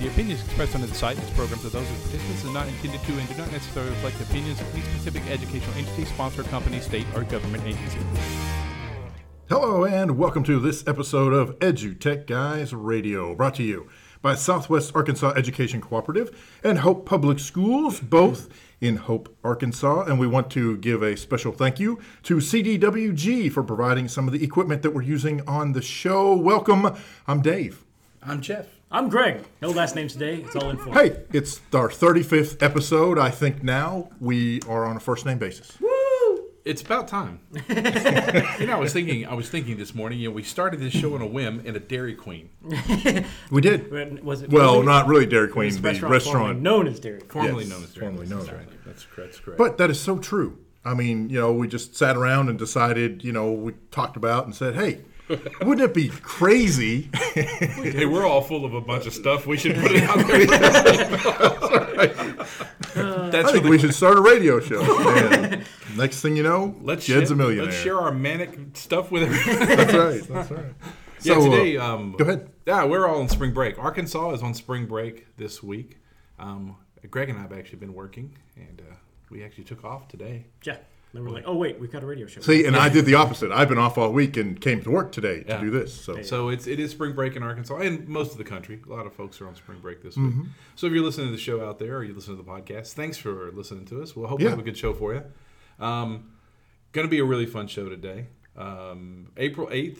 The opinions expressed on the site and its programs are those of participants and not intended to and do not necessarily reflect the opinions of any specific educational entity, sponsor, company, state, or government agency. Hello, and welcome to this episode of EduTech Guys Radio, brought to you by Southwest Arkansas Education Cooperative and Hope Public Schools, both in Hope, Arkansas. And we want to give a special thank you to CDWG for providing some of the equipment that we're using on the show. Welcome. I'm Dave. I'm Jeff. I'm Greg. No last names today. It's all informal. Hey, it's our 35th episode. I think now we are on a first name basis. Woo! It's about time. you know, I was thinking. I was thinking this morning. You know, we started this show on a whim in a Dairy Queen. We did. When- Was it Well, was it- not really Dairy Queen, was the restaurant, restaurant. formerly known as Dairy Queen. Formerly Yes, known as Dairy formerly Queen. known That's as. right. That's correct. That's correct. But that is so true. I mean, you know, we just sat around and decided, you know, we talked about and said, hey, wouldn't it be crazy? hey, we're all full of a bunch of stuff. We should put it out there. I That's think what we should start a radio show. And next thing you know, Let's Jed's share, a millionaire. Let's share our manic stuff with everyone. That's right. That's right. yeah, So, uh, today. Um, go ahead. Yeah, we're all on spring break. Arkansas is on spring break this week. Um, Greg and I have actually been working, and uh, we actually took off today. Yeah. Then we're like, oh wait, we've got a radio show. See, and I did the opposite. I've been off all week and came to work today to do this. So, So it's it is spring break in Arkansas and most of the country. A lot of folks are on spring break this week. Mm-hmm. So if you're listening to the show out there or you listen to the podcast, thanks for listening to us. We'll hope we Yeah. have a good show for you. Um, going to be a really fun show today. Um, April 8th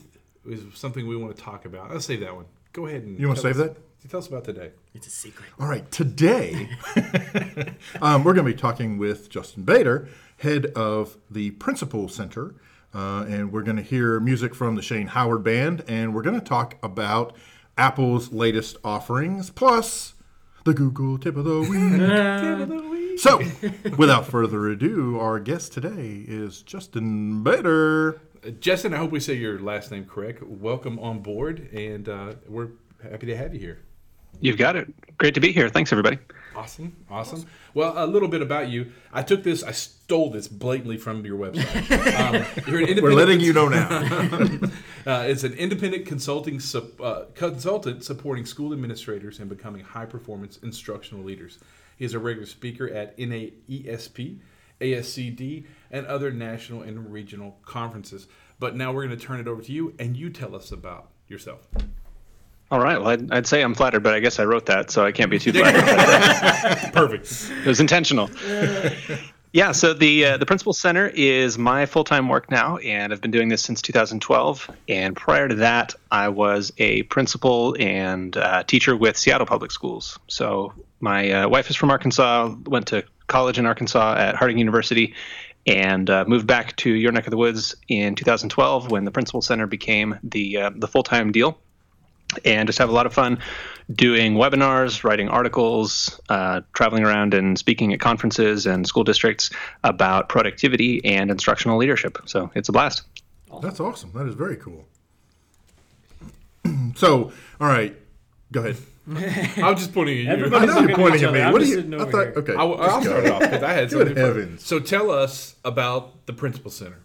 is something we want to talk about. I'll save that one. Go ahead and You wanna tell save us- that? Tell us about today. It's a secret. all right, today um, we're going to be talking with Justin Baeder, head of the Principal Center. Uh, and we're going to hear music from the Shane Howard Band, and we're going to talk about Apple's latest offerings, plus the Google Tip of the Week. So, without further ado, our guest today is Justin Baeder. Justin, I hope we say your last name correct. Welcome on board, and uh, we're happy to have you here. You've got it. Great to be here. Thanks, everybody. Awesome, awesome. Well, a little bit about you. I took this, I stole this blatantly from your website. Um, you're an independent We're letting you know now. Uh, it's an independent consulting sup- uh, consultant supporting school administrators and becoming high performance instructional leaders. He is a regular speaker at NAESP, ASCD, and other national and regional conferences. But now we're going to turn it over to you, and you tell us about yourself. All right. Well, I'd, I'd say I'm flattered, but I guess I wrote that, so I can't be too flattered. Perfect. it was intentional. Yeah. So the uh, the Principal Center is my full time work now, and I've been doing this since 2012. And prior to that, I was a principal and uh, teacher with Seattle Public Schools. So my uh, wife is from Arkansas. Went to college in Arkansas at Harding University. And uh, moved back to your neck of the woods in 2012 when the Principal Center became the uh, the full time deal. And just have a lot of fun doing webinars, writing articles, uh, traveling around and speaking at conferences and school districts about productivity and instructional leadership. So it's a blast. That's awesome. That is very cool. so, all right, go ahead. I'm just pointing at you. I know you're pointing at me. I'm What do just you? I thought. Okay, I, will let's start off because I had Good something. for- heavens. So tell us about the Principal Center.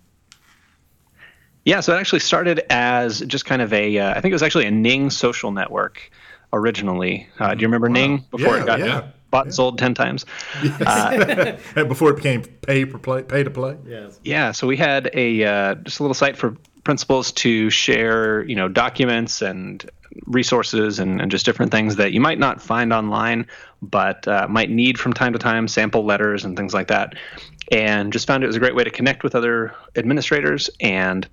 Yeah, so it actually started as just kind of a, uh, I think it was actually a Ning social network originally. Uh, do you remember Ning before Yeah, it got yeah. bought and sold 10 times? And before it became pay for play, pay to play. Yes. Yeah, so we had a uh, just a little site for principals to share, you know, documents and resources and, and just different things that you might not find online, but uh, might need from time to time, sample letters and things like that. And just found it was a great way to connect with other administrators and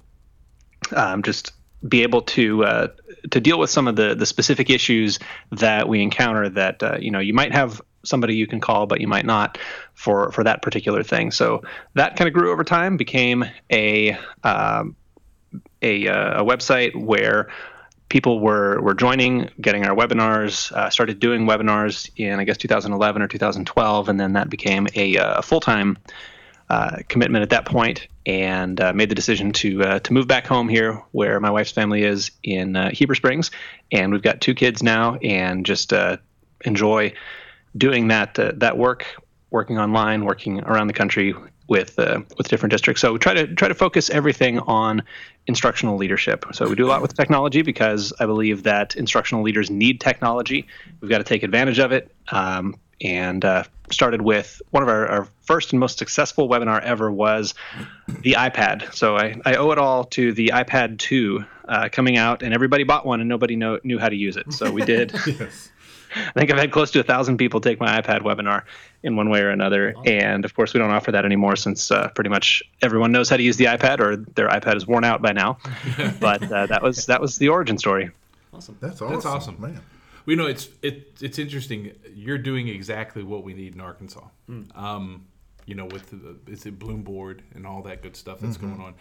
um, just be able to uh, to deal with some of the the specific issues that we encounter that uh, you know you might have somebody you can call but you might not for for that particular thing. So that kind of grew over time became a um, a, uh, a website where people were were joining, getting our webinars, uh, started doing webinars in I guess 2011 or 2012, and then that became a, uh, full time uh, commitment at that point, and uh, made the decision to uh, to move back home here, where my wife's family is in uh, Heber Springs, and we've got two kids now, and just uh, enjoy doing that that work, working online, working around the country with with different districts. So we try to try to focus everything on instructional leadership. So we do a lot with technology because I believe that instructional leaders need technology. We've got to take advantage of it. Um, and uh, started with one of our, our first and most successful webinar ever was the iPad. So I, I owe it all to the iPad 2 uh, coming out, and everybody bought one, and nobody know, knew how to use it. So we did. Yes. I think I've had close to a thousand people take my iPad webinar in one way or another, and of course we don't offer that anymore since uh, pretty much everyone knows how to use the iPad, or their iPad is worn out by now. but uh, that was that was the origin story. Awesome. That's awesome. That's awesome. man. We know it's it, it's interesting. You're doing exactly what we need in Arkansas. Um, you know, with the is it BloomBoard and all that good stuff that's going on.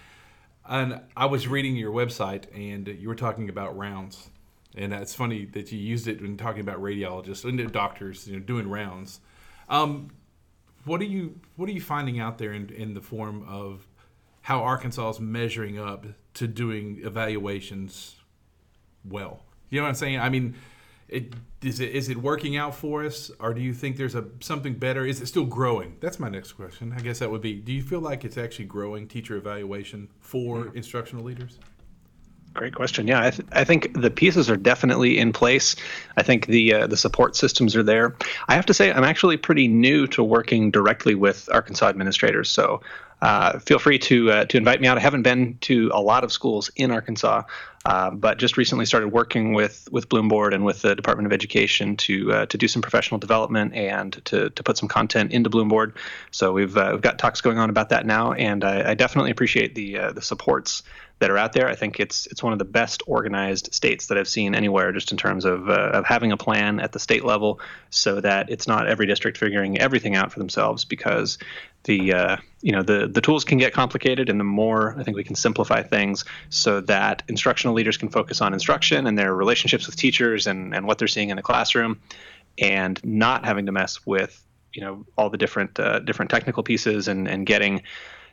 And I was reading your website, and you were talking about rounds, and it's funny that you used it when talking about radiologists and doctors, you know, doing rounds. Um, what are you What are you finding out there in, in the form of how Arkansas is measuring up to doing evaluations well? You know what I'm saying? I mean, it, is it is it working out for us, or do you think there's a something better? Is it still growing? That's my next question. I guess that would be: Do you feel like it's actually growing teacher evaluation for instructional leaders? Great question. Yeah, I, th- I think the pieces are definitely in place. I think the uh, the support systems are there. I have to say, I'm actually pretty new to working directly with Arkansas administrators. So uh, feel free to uh, to invite me out. I haven't been to a lot of schools in Arkansas, uh, but just recently started working with with BloomBoard and with the Department of Education to uh, to do some professional development and to, to put some content into BloomBoard. So we've uh, we've got talks going on about that now, and I, I definitely appreciate the uh, the supports that are out there. I think it's it's one of the best organized states that I've seen anywhere, just in terms of, uh, of having a plan at the state level, so that it's not every district figuring everything out for themselves. Because the uh, you know the the tools can get complicated, and the more I think we can simplify things, so that instructional leaders can focus on instruction and their relationships with teachers and and what they're seeing in the classroom, and not having to mess with you know all the different uh, different technical pieces and and getting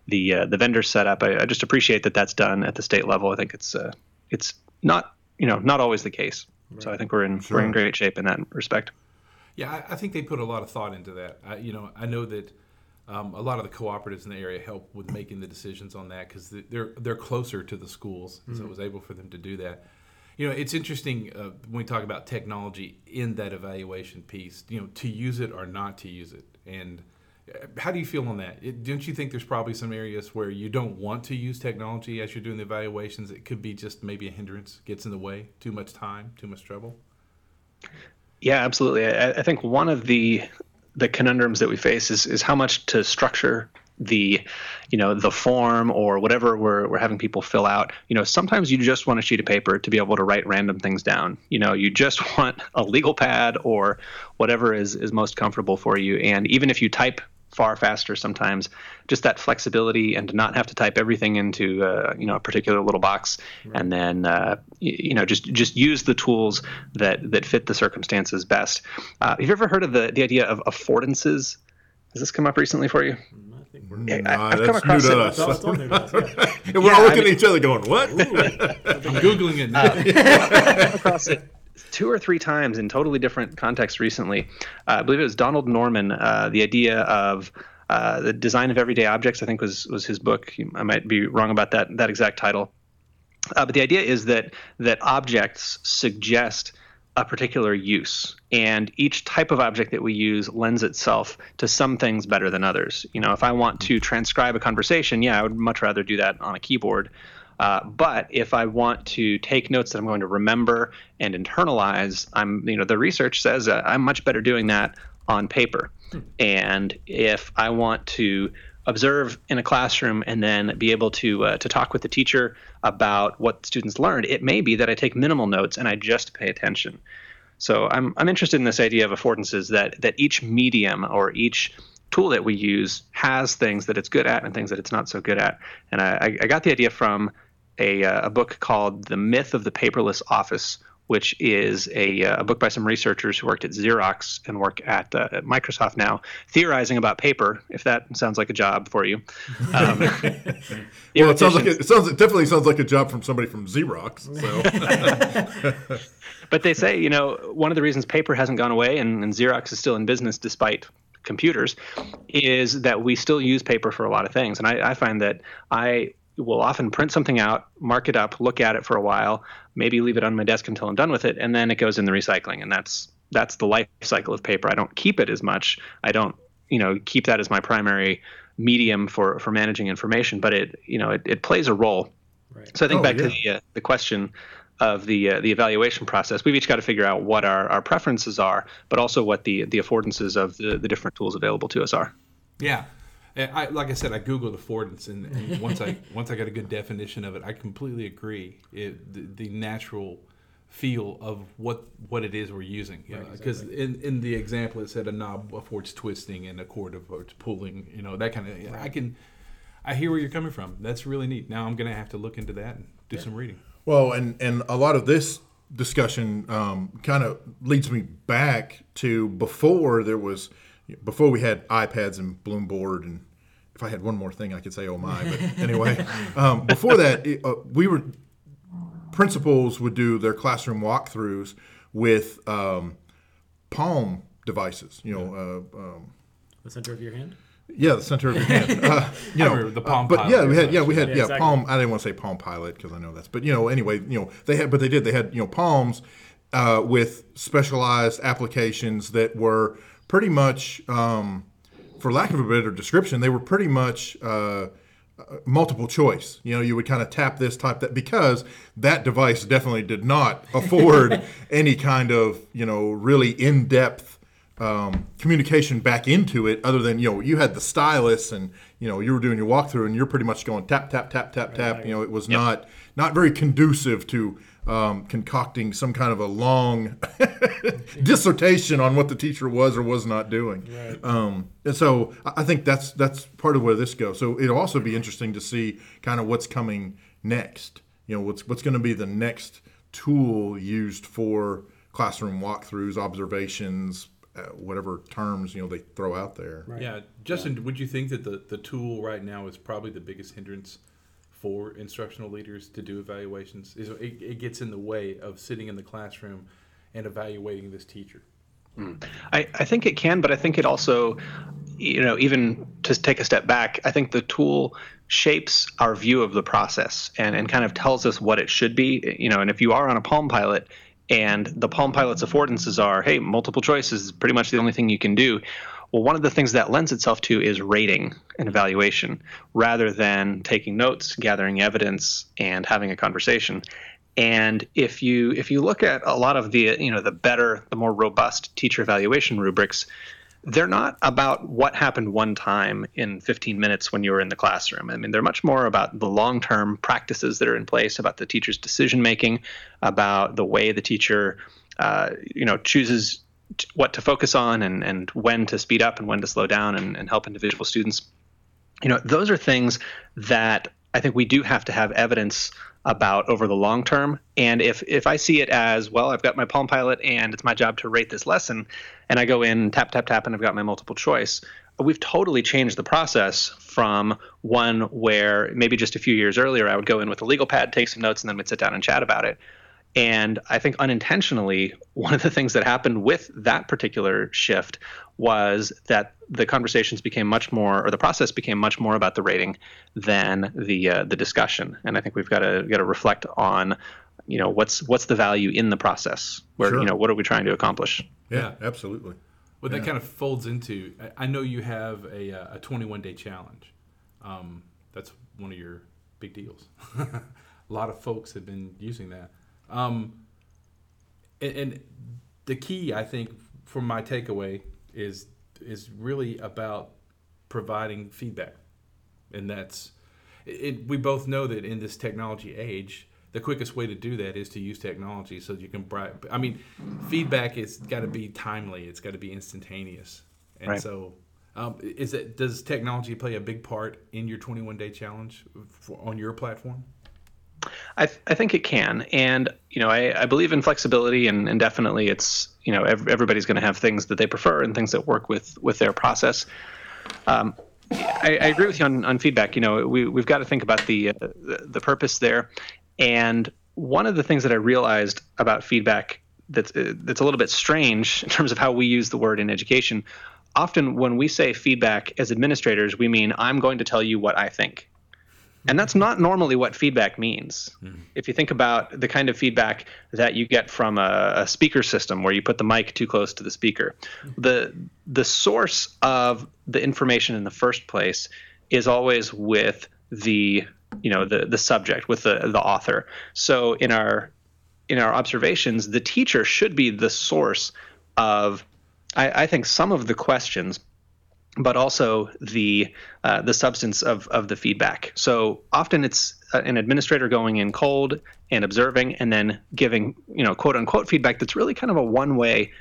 the uh, the vendors set up. I, I just appreciate that that's done at the state level. I think it's uh, it's not you know not always the case. So I think we're in we're in great shape in that respect. Yeah, I, I think they put a lot of thought into that. I, you know, I know that um, a lot of the cooperatives in the area help with making the decisions on that because they're they're closer to the schools, so it was able for them to do that. You know, it's interesting uh, when we talk about technology in that evaluation piece. You know, to use it or not to use it, and how do you feel on that? It, don't you think there's probably some areas where you don't want to use technology as you're doing the evaluations? It could be just maybe a hindrance, gets in the way, too much time, too much trouble. Yeah, absolutely. I, I think one of the the conundrums that we face is is how much to structure the you know the form or whatever we're, we're having people fill out you know sometimes you just want a sheet of paper to be able to write random things down you know you just want a legal pad or whatever is is most comfortable for you and even if you type far faster sometimes just that flexibility and to not have to type everything into uh, you know a particular little box and then uh, you, you know just just use the tools that that fit the circumstances best uh, have you ever heard of the the idea of affordances has this come up recently for you I- Nah, I've come that's across new to it. us. So new to us, yeah. And we're Yeah, all I looking mean- at each other going, what? I'm googling it now. come across it two or three times in totally different contexts recently. Uh, I believe it was Donald Norman. Uh, the idea of uh, the design of everyday objects, I think, was was his book. I might be wrong about that that exact title. Uh, but the idea is that that objects suggest a particular use, and each type of object that we use lends itself to some things better than others. You know, if I want to transcribe a conversation, yeah, I would much rather do that on a keyboard. Uh, but if I want to take notes that I'm going to remember and internalize, I'm you know the research says uh, I'm much better doing that on paper. And if I want to observe in a classroom and then be able to uh, to talk with the teacher about what students learned, it may be that I take minimal notes and I just pay attention. So I'm I'm interested in this idea of affordances that that each medium or each tool that we use has things that it's good at and things that it's not so good at. And I I got the idea from a, uh, a book called The Myth of the Paperless Office, which is a, uh, a book by some researchers who worked at Xerox and work at, uh, at Microsoft now, theorizing about paper, if that sounds like a job for you. Um, Well, it sounds like it, it sounds it definitely sounds like a job from somebody from Xerox. So But they say, you know, one of the reasons paper hasn't gone away and, and Xerox is still in business despite computers is that we still use paper for a lot of things. And I, I find that I will often print something out, mark it up, look at it for a while, maybe leave it on my desk until I'm done with it, and then it goes in the recycling. And that's that's the life cycle of paper. I don't keep it as much. I don't, you know, keep that as my primary medium for for managing information, but it, you know, it, it plays a role. Right. So I think Oh, back to the uh, the question of the uh, the evaluation process. We've each got to figure out what our, our preferences are, but also what the the affordances of the, the different tools available to us are. Yeah. And I, like I said, I googled affordance, and, and once I once I got a good definition of it, I completely agree. It, the, the natural feel of what what it is we're using, because in, in the example it said a knob affords twisting and a cord affords pulling. You know that kind of. I can, I hear where you're coming from. That's really neat. Now I'm gonna have to look into that and do some reading. Well, and and a lot of this discussion um, kind of leads me back to before there was before we had iPads and Bloomboard and if I had one more thing I could say oh my but anyway um, before that it, uh, we were principals would do their classroom walkthroughs with um, palm devices you know uh, um, The center of your hand. yeah, the center of your hand. Uh, you know, the Palm but Pilot yeah, we had yeah we had Yeah, yeah, exactly. Palm. I didn't want to say Palm Pilot because I know that's, but you know anyway, you know they had, but they did. They had you know palms uh, with specialized applications that were pretty much, um, for lack of a better description, they were pretty much. Uh, uh, multiple choice. You know, you would kind of tap this, type that, because that device definitely did not afford any kind of, you know, really in depth um, communication back into it other than you know you had the stylus and you know you were doing your walkthrough and you're pretty much going tap tap tap tap tap you know it was not not very conducive to um, concocting some kind of a long dissertation on what the teacher was or was not doing. Um, and so I I think that's that's part of where this goes. So it'll also be interesting to see kind of what's coming next you know what's what's going to be the next tool used for classroom walkthroughs observations uh, whatever terms you know they throw out there. Yeah, Justin, would you think that the, the tool right now is probably the biggest hindrance for instructional leaders to do evaluations? Is it, it gets in the way of sitting in the classroom and evaluating this teacher. Hmm. I, I think it can, but I think it also, you know, even to take a step back, I think the tool shapes our view of the process and, and kind of tells us what it should be. You know, and if you are on a Palm Pilot and the Palm Pilot's affordances are, hey, multiple choice is pretty much the only thing you can do. Well, one of the things that lends itself to is rating and evaluation rather than taking notes, gathering evidence, and having a conversation. And if you if you look at a lot of the you know the better, the more robust teacher evaluation rubrics, they're not about what happened one time in 15 minutes when you were in the classroom. I mean, they're much more about the long-term practices that are in place, about the teacher's decision making, about the way the teacher, uh, you know, chooses what to focus on and and when to speed up and when to slow down and, and help individual students. You know, those are things that I think we do have to have evidence about over the long term. And if if I see it as well, I've got my Palm Pilot and it's my job to rate this lesson, and I go in tap tap tap and I've got my multiple choice. we've totally changed the process from one where maybe just a few years earlier I would go in with a legal pad, take some notes, and then we'd sit down and chat about it. And I think unintentionally, one of the things that happened with that particular shift was that the conversations became much more, or the process became much more about the rating than the uh, the discussion. And I think we've got to got to reflect on, you know, what's what's the value in the process? Where Sure. you know, what are we trying to accomplish? Yeah, absolutely. Well, that kind of folds into. I- I know you have a, uh, a 21 day challenge. Um, that's one of your big deals. a lot of folks have been using that. Um, and, and the key, I think, from my takeaway is is really about providing feedback, and that's it, we both know that in this technology age, the quickest way to do that is to use technology so you can. bri- I mean, feedback is got to be timely. It's got to be instantaneous, and Right. so. Um, is it does technology play a big part in your 21 day challenge for, on your platform? I, th- I think it can. And, you know, I, I believe in flexibility and, and definitely it's, you know, ev- everybody's going to have things that they prefer and things that work with, with their process. Um, I, I agree with you on, on feedback. You know, we, we've got to think about the, uh, the, the purpose there. And one of the things that I realized about feedback that's, uh, that's a little bit strange in terms of how we use the word in education. Often when we say feedback as administrators, we mean, I'm going to tell you what I think. And that's not normally what feedback means. Hmm. If you think about the kind of feedback that you get from a, a speaker system where you put the mic too close to the speaker, the the source of the information in the first place is always with the you know the the subject with the the author. So in our in our observations, the teacher should be the source of I, I think some of the questions but also the uh, the substance of of the feedback. So often it's uh, an administrator going in cold and observing, and then giving you know quote unquote feedback that's really kind of a one way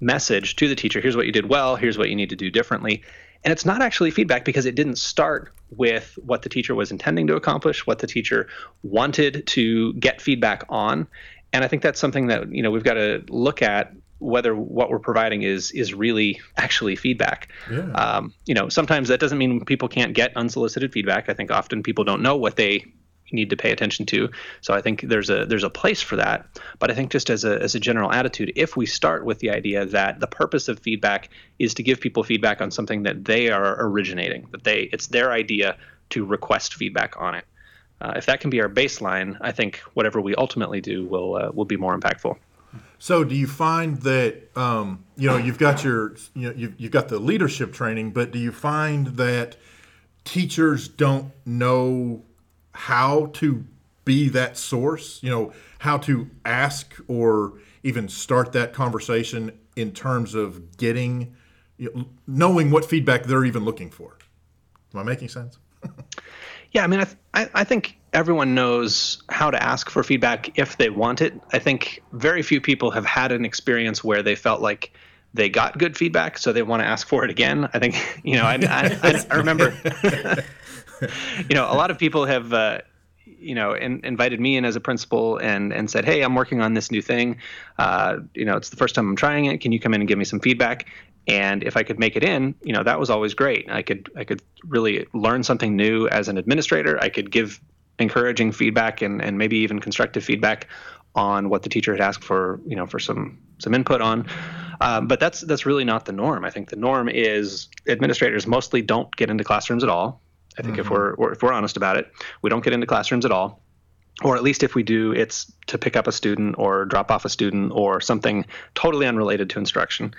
message to the teacher. Here's what you did well. Here's what you need to do differently. And it's not actually feedback because it didn't start with what the teacher was intending to accomplish, what the teacher wanted to get feedback on. And I think that's something that you know we've got to look at whether what we're providing is is really actually feedback. Yeah. Um, you know, sometimes that doesn't mean people can't get unsolicited feedback. I think often people don't know what they need to pay attention to. So I think there's a there's a place for that. But I think just as a as a general attitude, if we start with the idea that the purpose of feedback is to give people feedback on something that they are originating, that they it's their idea to request feedback on it. Uh, if that can be our baseline, I think whatever we ultimately do will uh, will be more impactful. So, do you find that um, you know you've got your you know you've, you've got the leadership training, but do you find that teachers don't know how to be that source? You know how to ask or even start that conversation in terms of getting, you know, knowing what feedback they're even looking for. Am I making sense? Yeah, I mean, I, th- I, I think everyone knows how to ask for feedback if they want it. I think very few people have had an experience where they felt like they got good feedback, so they want to ask for it again. I think, you know, I, I, I, I remember, you know, a lot of people have, uh, you know, in, invited me in as a principal and and said, "Hey, I'm working on this new thing. Uh, you know, it's the first time I'm trying it. Can you come in and give me some feedback?" And if I could make it in, you know, that was always great. I could I could really learn something new as an administrator. I could give encouraging feedback and and maybe even constructive feedback on what the teacher had asked for, you know, for some some input on. Um, but that's that's really not the norm. I think the norm is administrators mostly don't get into classrooms at all. I think if we're if we're honest about it, we don't get into classrooms at all. Or at least if we do, it's to pick up a student or drop off a student or something totally unrelated to instruction.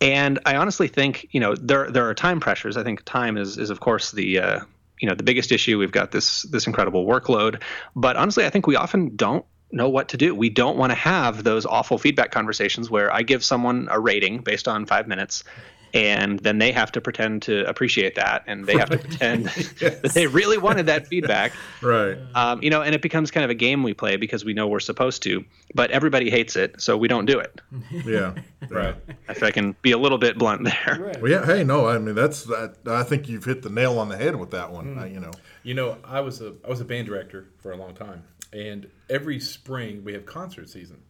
And I honestly think, you know, there there are time pressures. I think time is is of course the uh, you know the biggest issue. We've got this this incredible workload, but honestly, I think we often don't know what to do. We don't want to have those awful feedback conversations where I give someone a rating based on five minutes. And then they have to pretend to appreciate that, and they have to pretend that they really wanted that feedback. Right. Um, you know, and it becomes kind of a game we play because we know we're supposed to, but everybody hates it, so we don't do it. Yeah. Right. If I can be a little bit blunt there. Well, yeah. Hey, no. I mean, that's. I, I think you've hit the nail on the head with that one. I, you know. You know, I was a I was a band director for a long time, and every spring we have concert season,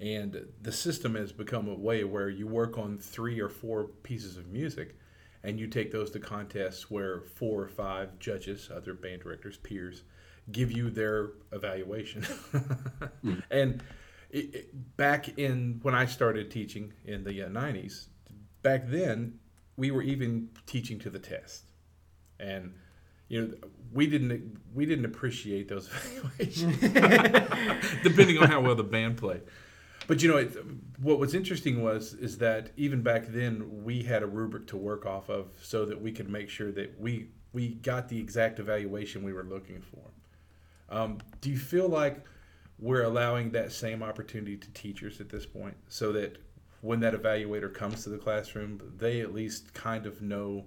and the system has become a way where you work on three or four pieces of music, and you take those to contests where four or five judges, other band directors, peers, give you their evaluation. mm. And it, it, back in when I started teaching in the uh, 90s, back then we were even teaching to the test. And you know, we didn't we didn't appreciate those evaluations, depending on how well the band played. But you know, it, what was interesting was is that even back then we had a rubric to work off of, so that we could make sure that we we got the exact evaluation we were looking for. Um, do you feel like we're allowing that same opportunity to teachers at this point, so that when that evaluator comes to the classroom, they at least kind of know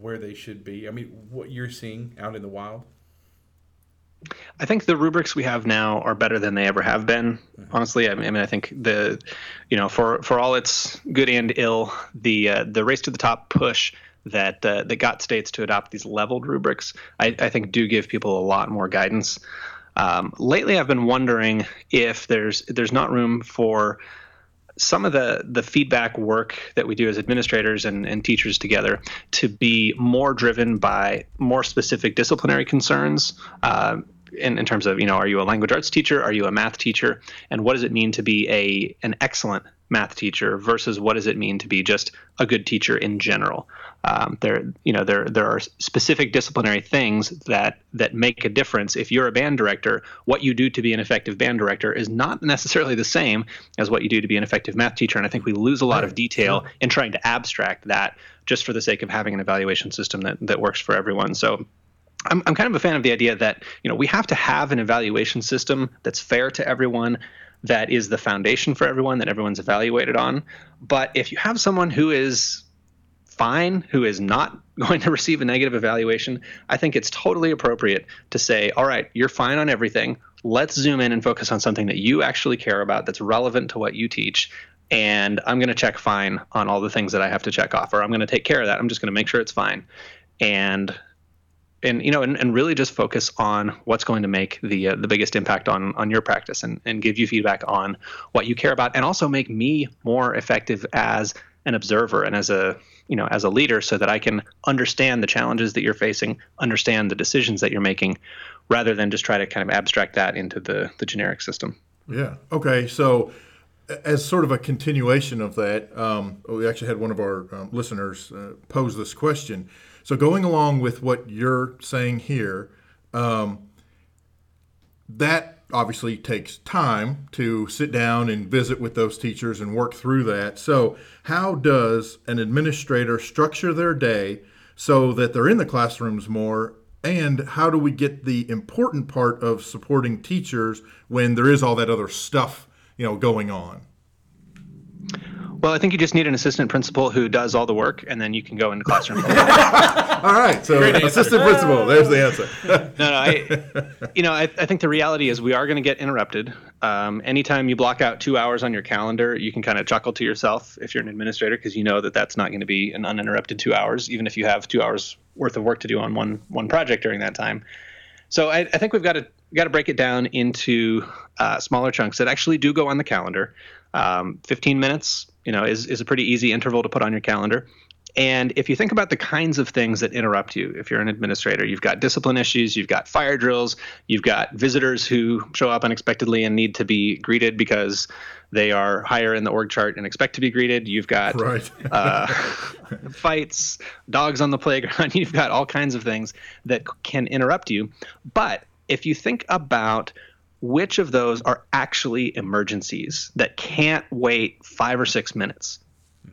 where they should be? I mean, what you're seeing out in the wild? I think the rubrics we have now are better than they ever have been. Honestly, I mean, I mean, I think the, you know, for for all its good and ill, the uh, the race to the top push that uh, that got states to adopt these leveled rubrics, I, I think do give people a lot more guidance. Um, lately, I've been wondering if there's there's not room for some of the the feedback work that we do as administrators and, and teachers together to be more driven by more specific disciplinary concerns uh, in, in terms of you know are you a language arts teacher are you a math teacher and what does it mean to be a an excellent math teacher versus what does it mean to be just a good teacher in general. Um, there, you know, there there are specific disciplinary things that that make a difference. If you're a band director, what you do to be an effective band director is not necessarily the same as what you do to be an effective math teacher. And I think we lose a lot of detail in trying to abstract that just for the sake of having an evaluation system that that works for everyone. So. I'm, I'm kind of a fan of the idea that you know we have to have an evaluation system that's fair to everyone that is the foundation for everyone that everyone's evaluated on. But if you have someone who is fine, who is not going to receive a negative evaluation, I think it's totally appropriate to say, all right, you're fine on everything. Let's zoom in and focus on something that you actually care about that's relevant to what you teach. And I'm going to check fine on all the things that I have to check off, or I'm going to take care of that. I'm just going to make sure it's fine. And and you know and, and really just focus on what's going to make the uh, the biggest impact on on your practice and, and give you feedback on what you care about and also make me more effective as an observer and as a you know as a leader so that I can understand the challenges that you're facing understand the decisions that you're making rather than just try to kind of abstract that into the the generic system. Yeah. Okay. So as sort of a continuation of that, um, we actually had one of our um, listeners uh, pose this question. So going along with what you're saying here, um, that obviously takes time to sit down and visit with those teachers and work through that. So how does an administrator structure their day so that they're in the classrooms more? And how do we get the important part of supporting teachers when there is all that other stuff, you know, going on? Well, I think you just need an assistant principal who does all the work, and then you can go into classroom. all right, so assistant principal. There's the answer. no, no, I, you know, I, I think the reality is we are going to get interrupted. Um, anytime you block out two hours on your calendar, you can kind of chuckle to yourself if you're an administrator because you know that that's not going to be an uninterrupted two hours, even if you have two hours worth of work to do on one one project during that time. So I, I think we've got to got to break it down into uh, smaller chunks that actually do go on the calendar. Um, 15 minutes, you know, is, is a pretty easy interval to put on your calendar. And if you think about the kinds of things that interrupt you, if you're an administrator, you've got discipline issues, you've got fire drills, you've got visitors who show up unexpectedly and need to be greeted because they are higher in the org chart and expect to be greeted. You've got right. uh, fights, dogs on the playground. You've got all kinds of things that can interrupt you. But if you think about which of those are actually emergencies that can't wait five or six minutes?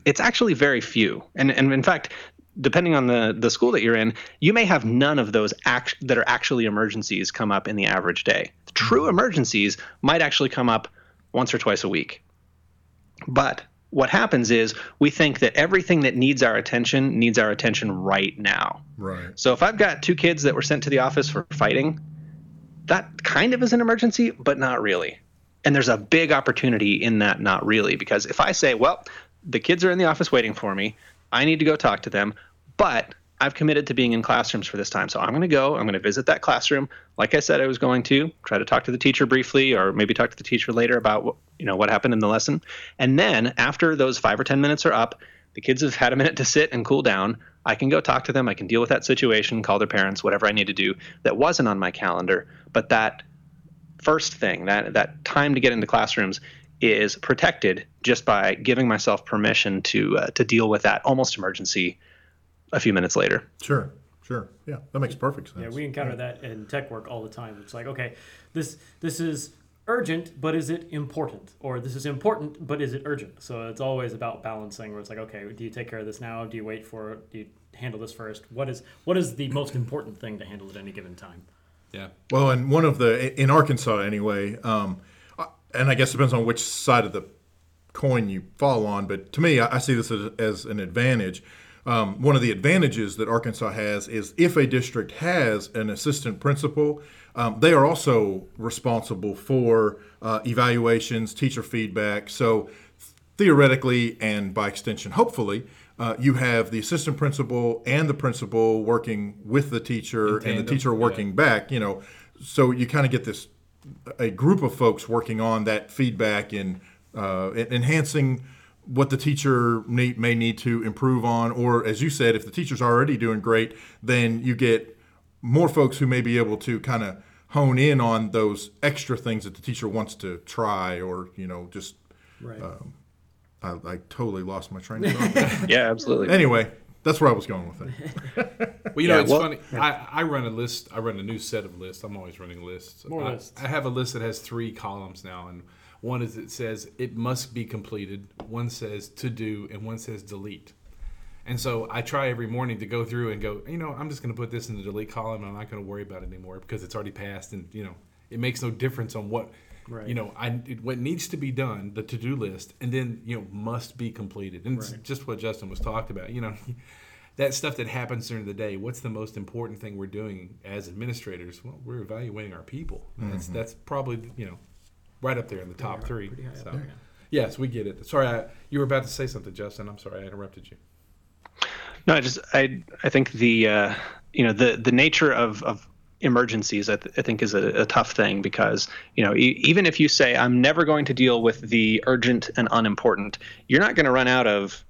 It's actually very few. And, and in fact, depending on the, the school that you're in, you may have none of those act, that are actually emergencies come up in the average day. True emergencies might actually come up once or twice a week. But what happens is we think that everything that needs our attention needs our attention right now. Right. So if I've got two kids that were sent to the office for fighting, that kind of is an emergency, but not really. And there's a big opportunity in that not really because if I say, well, the kids are in the office waiting for me, I need to go talk to them, but I've committed to being in classrooms for this time. So I'm going to go, I'm going to visit that classroom like I said I was going to, try to talk to the teacher briefly or maybe talk to the teacher later about what, you know what happened in the lesson. And then after those 5 or 10 minutes are up, The kids have had a minute to sit and cool down. I can go talk to them. I can deal with that situation, call their parents, whatever I need to do that wasn't on my calendar. But that first thing, that that time to get into classrooms, is protected just by giving myself permission to uh, to deal with that almost emergency a few minutes later. Sure, sure. Yeah, that makes perfect sense. Yeah, we encounter that in tech work all the time. It's like, okay, this this is urgent, but is it important? Or this is important, but is it urgent? So it's always about balancing. Where it's like, okay, do you take care of this now? Do you wait for? Do you handle this first? What is what is the most important thing to handle at any given time? Yeah. Well, and one of the in Arkansas anyway, um, and I guess it depends on which side of the coin you fall on. But to me, I, I see this as, as an advantage. Um, one of the advantages that Arkansas has is if a district has an assistant principal, um, they are also responsible for uh, evaluations, teacher feedback. So theoretically, and by extension, hopefully, uh, you have the assistant principal and the principal working with the teacher, and the teacher working yeah. back. You know, so you kind of get this a group of folks working on that feedback and uh, enhancing what the teacher need, may need to improve on, or as you said, if the teacher's already doing great, then you get more folks who may be able to kind of hone in on those extra things that the teacher wants to try, or you know, just Right. Um, I, I totally lost my train of thought. Yeah, absolutely. anyway, that's where I was going with it. Well, you know, it's well- funny. I, I run a list. I run a new set of lists. I'm always running lists. More I, lists. I have a list that has three columns now, and one is it says it must be completed. One says to do, and one says delete. And so I try every morning to go through and go. You know, I'm just going to put this in the delete column, and I'm not going to worry about it anymore because it's already passed, and you know, it makes no difference on what. Right. You know, I it, what needs to be done, the to-do list, and then you know must be completed, and it's just what Justin was talked about. You know, that stuff that happens during the day what's the most important thing we're doing as administrators well we're evaluating our people that's mm-hmm. that's probably you know right up there in the top three high up so there, yes we get it sorry I, you were about to say something justin i'm sorry i interrupted you No, I just I I think the uh, you know the the nature of of emergencies I, th- I think is a, a tough thing because you know e- even if you say I'm never going to deal with the urgent and unimportant, you're not going to run out of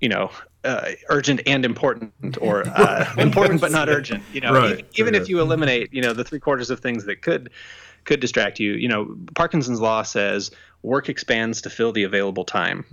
you know uh, urgent and important or uh, important but not urgent. You know Right, even, even if you eliminate you know the three quarters of things that could could distract you. You know, Parkinson's law says work expands to fill the available time.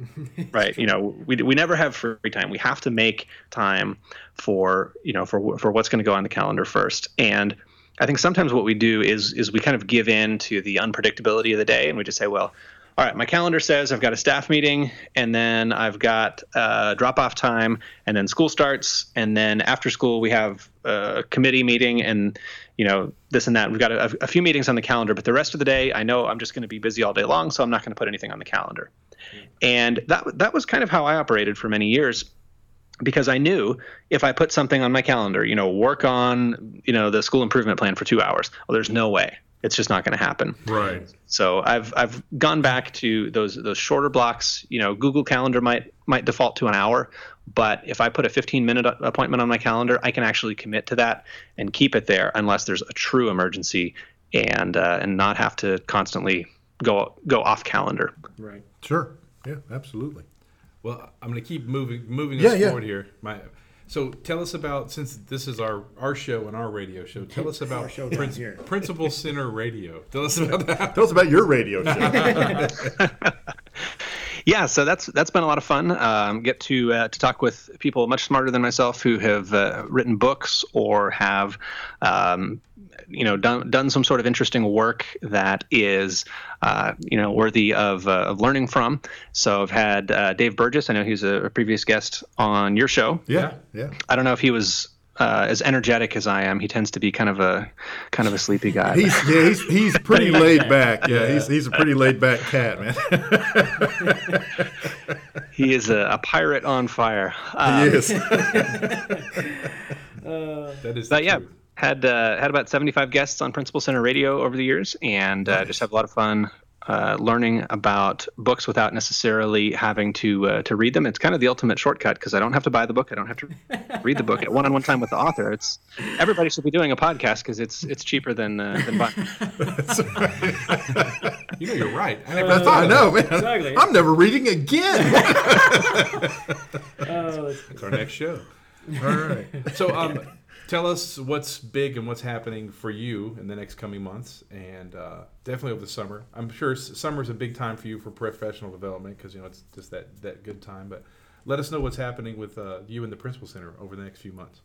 right? You know, we, we never have free time. We have to make time for you know for for what's going to go on the calendar first. And I think sometimes what we do is is we kind of give in to the unpredictability of the day, and we just say, well. All right, my calendar says I've got a staff meeting, and then I've got uh, drop off time, and then school starts, and then after school we have a committee meeting, and you know this and that. We've got a, a few meetings on the calendar, but the rest of the day, I know I'm just going to be busy all day long, so I'm not going to put anything on the calendar. And that that was kind of how I operated for many years because I knew if I put something on my calendar, you know, work on, you know, the school improvement plan for 2 hours, well there's no way. It's just not going to happen. Right. So I've I've gone back to those those shorter blocks. You know, Google Calendar might might default to an hour, but if I put a 15 minute appointment on my calendar, I can actually commit to that and keep it there unless there's a true emergency and uh, and not have to constantly go go off calendar. Right. Sure. Yeah, absolutely. well i'm going to keep moving moving Yeah, us yeah. forward here my so tell us about since this is our our show and our radio show tell us about Our show down Prince- here. principal center radio tell us about that Tell us about your radio show. Yeah, so that's that's been a lot of fun. Um, get to uh, to talk with people much smarter than myself who have uh, written books or have, um, you know, done done some sort of interesting work that is, uh, you know, worthy of uh, of learning from. So I've had uh, Dave Burgess. I know he's a, a previous guest on your show. Yeah, yeah. I don't know if he was. Uh, as energetic as I am, he tends to be kind of a kind of a sleepy guy. He's yeah, he's he's pretty laid back. Yeah, he's he's a pretty laid back cat, man. he is a, a pirate on fire. he Um, is. that is the But yeah, truth. had uh, had about 75 guests on Principal Center Radio over the years, and uh, just have a lot of fun uh, learning about books without necessarily having to uh, to read them. It's kind of the ultimate shortcut because I don't have to buy the book. I don't have to read the book at one-on-one time with the author. It's everybody should be doing a podcast because it's it's cheaper than uh, than buying. You know, you're right. I never That's thought I know, man. Exactly. I'm never reading again. Oh, it's- It's our next show. All right. So, um, tell us what's big and what's happening for you in the next coming months, and uh, definitely over the summer. I'm sure summer's a big time for you for professional development because you know it's just that that good time. But let us know what's happening with uh, you and the Principal Center over the next few months.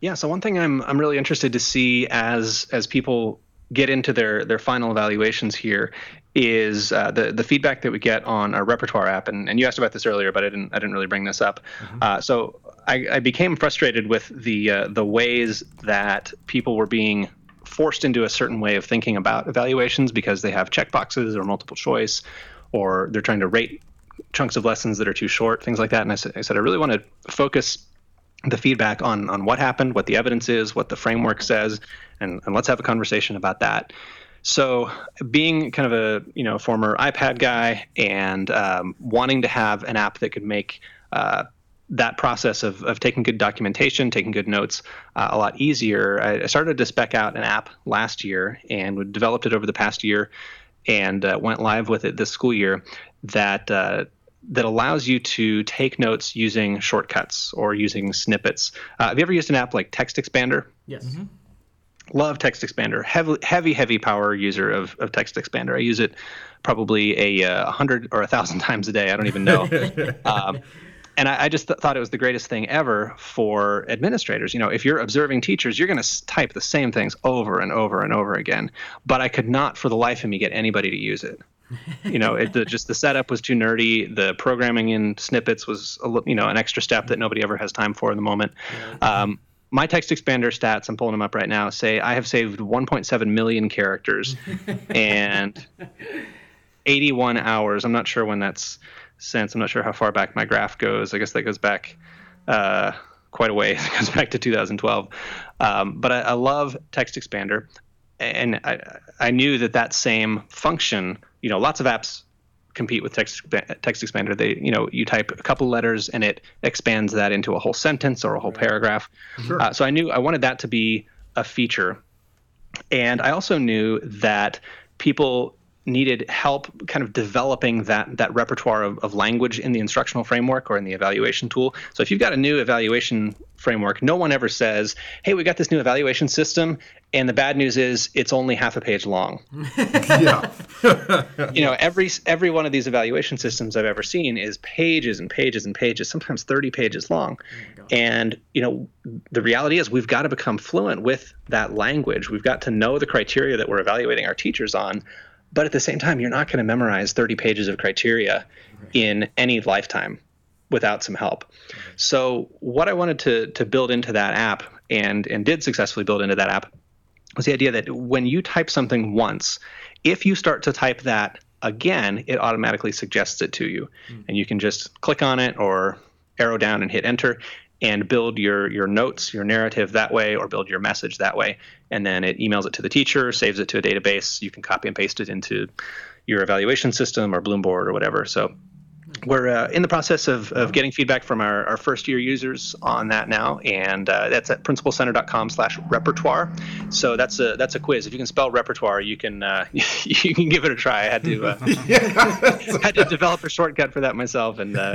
Yeah, so one thing I'm I'm really interested to see as as people get into their their final evaluations here is uh, the the feedback that we get on our repertoire app, and, and you asked about this earlier, but I didn't I didn't really bring this up. Uh, so I, I became frustrated with the uh, the ways that people were being forced into a certain way of thinking about evaluations because they have checkboxes or multiple choice, or they're trying to rate chunks of lessons that are too short, things like that. And I said I, said, I really want to focus the feedback on on what happened, what the evidence is, what the framework says, and, and let's have a conversation about that. So, being kind of a you know former iPad guy and um, wanting to have an app that could make uh, that process of, of taking good documentation, taking good notes, uh, a lot easier. I, I started to spec out an app last year and developed it over the past year, and uh, went live with it this school year. That uh, that allows you to take notes using shortcuts or using snippets. Uh, have you ever used an app like Text Expander? yes. Love Text Expander. Heavy, heavy, heavy power user of, of Text Expander. I use it probably a uh, hundred or a thousand times a day. I don't even know. um, and I, I just th- thought it was the greatest thing ever for administrators. You know, if you're observing teachers, you're going to type the same things over and over and over again. But I could not, for the life of me, get anybody to use it. you know, it, the, just the setup was too nerdy. The programming in snippets was, a, you know, an extra step that nobody ever has time for in the moment. Um, my text expander stats, I'm pulling them up right now, say I have saved 1.7 million characters and 81 hours. I'm not sure when that's since. I'm not sure how far back my graph goes. I guess that goes back uh, quite a ways. It goes back to 2012. Um, but I, I love text expander, and I, I knew that that same function. You know, lots of apps compete with text text expander. They, you know, you type a couple letters and it expands that into a whole sentence or a whole paragraph. Sure. Uh, so I knew I wanted that to be a feature, and I also knew that people needed help kind of developing that that repertoire of, of language in the instructional framework or in the evaluation tool. So if you've got a new evaluation framework, no one ever says, "Hey, we got this new evaluation system," and the bad news is it's only half a page long yeah. you know every every one of these evaluation systems i've ever seen is pages and pages and pages sometimes 30 pages long oh and you know the reality is we've got to become fluent with that language we've got to know the criteria that we're evaluating our teachers on but at the same time you're not going to memorize 30 pages of criteria in any lifetime without some help. So what i wanted to to build into that app and and did successfully build into that app was the idea that when you type something once, if you start to type that again, it automatically suggests it to you. Hmm. And you can just click on it or arrow down and hit enter and build your your notes, your narrative that way or build your message that way. And then it emails it to the teacher, saves it to a database. You can copy and paste it into your evaluation system or Bloomboard or whatever. So we're uh, in the process of, of getting feedback from our, our first year users on that now and uh, that's at principalcenter.com slash repertoire. So that's a that's a quiz. If you can spell repertoire you can uh, you can give it a try. I had to uh, had to develop a shortcut for that myself and uh,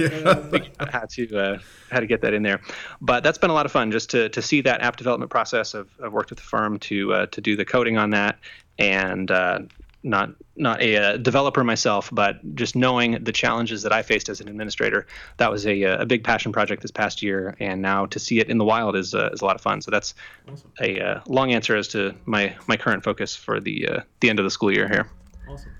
out how to uh, how to get that in there. But that's been a lot of fun just to, to see that app development process. I've, I've worked with the firm to uh, to do the coding on that and uh, not not a, uh developer myself, but just knowing the challenges that I faced as an administrator, that was a, a big passion project this past year, and now to see it in the wild is uh, is a lot of fun. So that's a uh, long answer as to my my current focus for the uh, the end of the school year here. Awesome.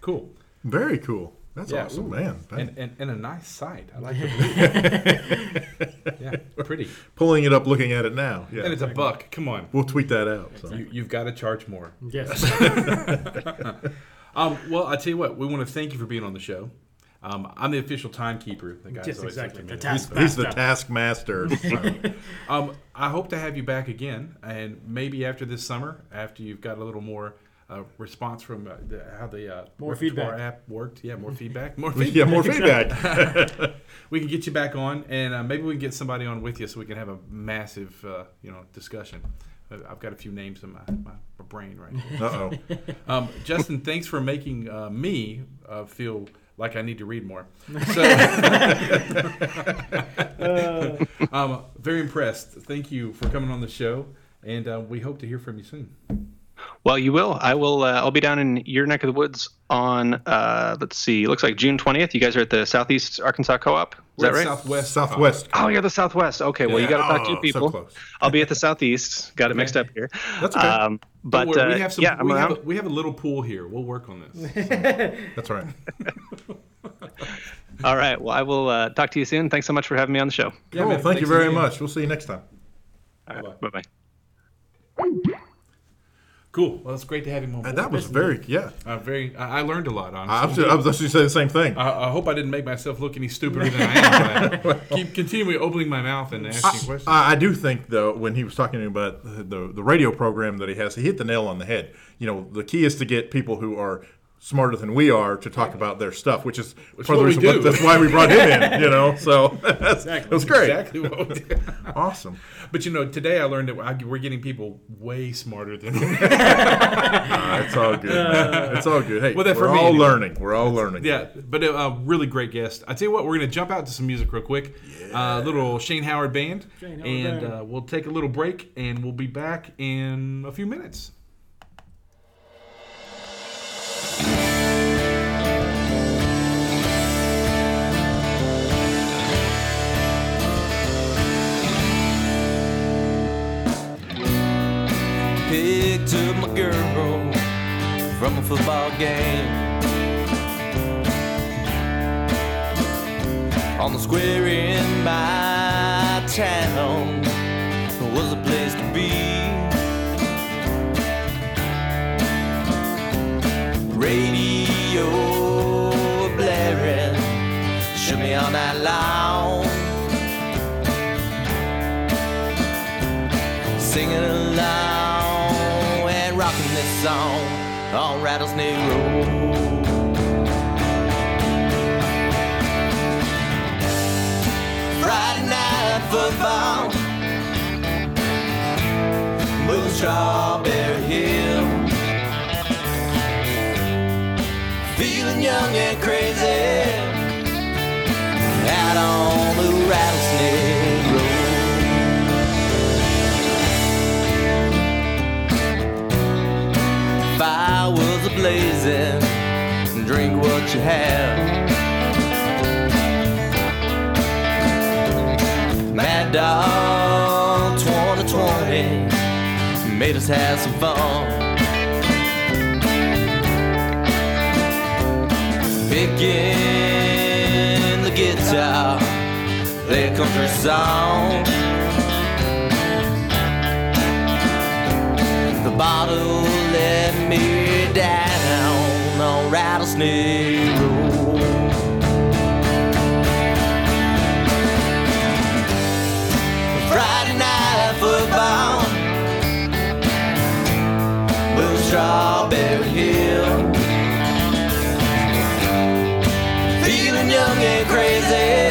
Cool. Very cool. That's Yeah, awesome, ooh. man. And, and, and a nice site. I like the blue. yeah, pretty. Pulling it up, looking at it now. Yeah. And it's a buck. Come on. we'll tweet that out. So. You, you've got to charge more. Yes. Um, well, I tell you what, we want to thank you for being on the show. Um, I'm the official timekeeper. The guys Yes, exactly. look The at me. task He's the taskmaster. So, Um, I hope to have you back again, and maybe after this summer, after you've got a little more uh, response from uh, the, how the uh, More feedback. app worked. Yeah, more feedback. More feedback. yeah, more feedback. we can get you back on, and uh, maybe we can get somebody on with you so we can have a massive, uh, you know, discussion. Uh, I've got a few names in my, my, my brain right now. Uh oh. Um, Justin, thanks for making uh, me uh, feel like I need to read more. So, um, very impressed. Thank you for coming on the show, and uh, we hope to hear from you soon. Well, you will. I will. Uh, I'll be down in your neck of the woods on. Uh, let's see. Looks like June twentieth. You guys are at the Southeast Arkansas Co-op. Is We're that right? Southwest. Southwest. Oh, you're the Southwest. Okay. Well, you got to talk to Oh, two so people. close. I'll be at the Southeast. Got it mixed up here. That's okay. Um, but uh, we have some. yeah, I'm we, around. have a, we have a little pool here. We'll work on this. That's right. All right. Well, I will uh, talk to you soon. Thanks so much for having me on the show. Yeah, cool. man, Thank you very much. We'll see you next time. Bye Bye-bye. bye. Cool. Well, it's great to have him on. And board. that was very, yeah. Uh, very. I, I learned a lot. I Honestly. was, I was actually saying the same thing. I, I hope I didn't make myself look any stupider than I am. by Keep continually opening my mouth and asking questions. I, I do think though when he was talking about the the radio program that he has, he hit the nail on the head. You know, the key is to get people who are smarter than we are to talk about their stuff, which is Which part of the reason- do. that's why we brought him in. You know, so that's, it was great, Exactly what we did. awesome. But you know, today I learned that we're getting people way smarter than me. Uh, it's all good. it's all good. Hey, Well, that we're me all anyway. learning. We're all learning. yeah, but a uh, really great guest. I tell you what, we're gonna jump out to some music real quick. Uh, a little Shane Howard band, Shane Howard and Band. Uh, we'll take a little break, and we'll be back in a few minutes. Picked up my girl from a football game. On the square in my town was a place to be. Radio blaring, shook me all night long. singing along song on Rattlesnake Road. Friday night football, moving Strawberry Hill, feeling young and crazy. Out on the Rattlesnake blazing. Drink what you have. Mad Dog 2020 made us have some fun. Picking the guitar, play a country song. The bottle let me Rattlesnake Road. Friday night football, Blue Strawberry Hill. Feeling young and crazy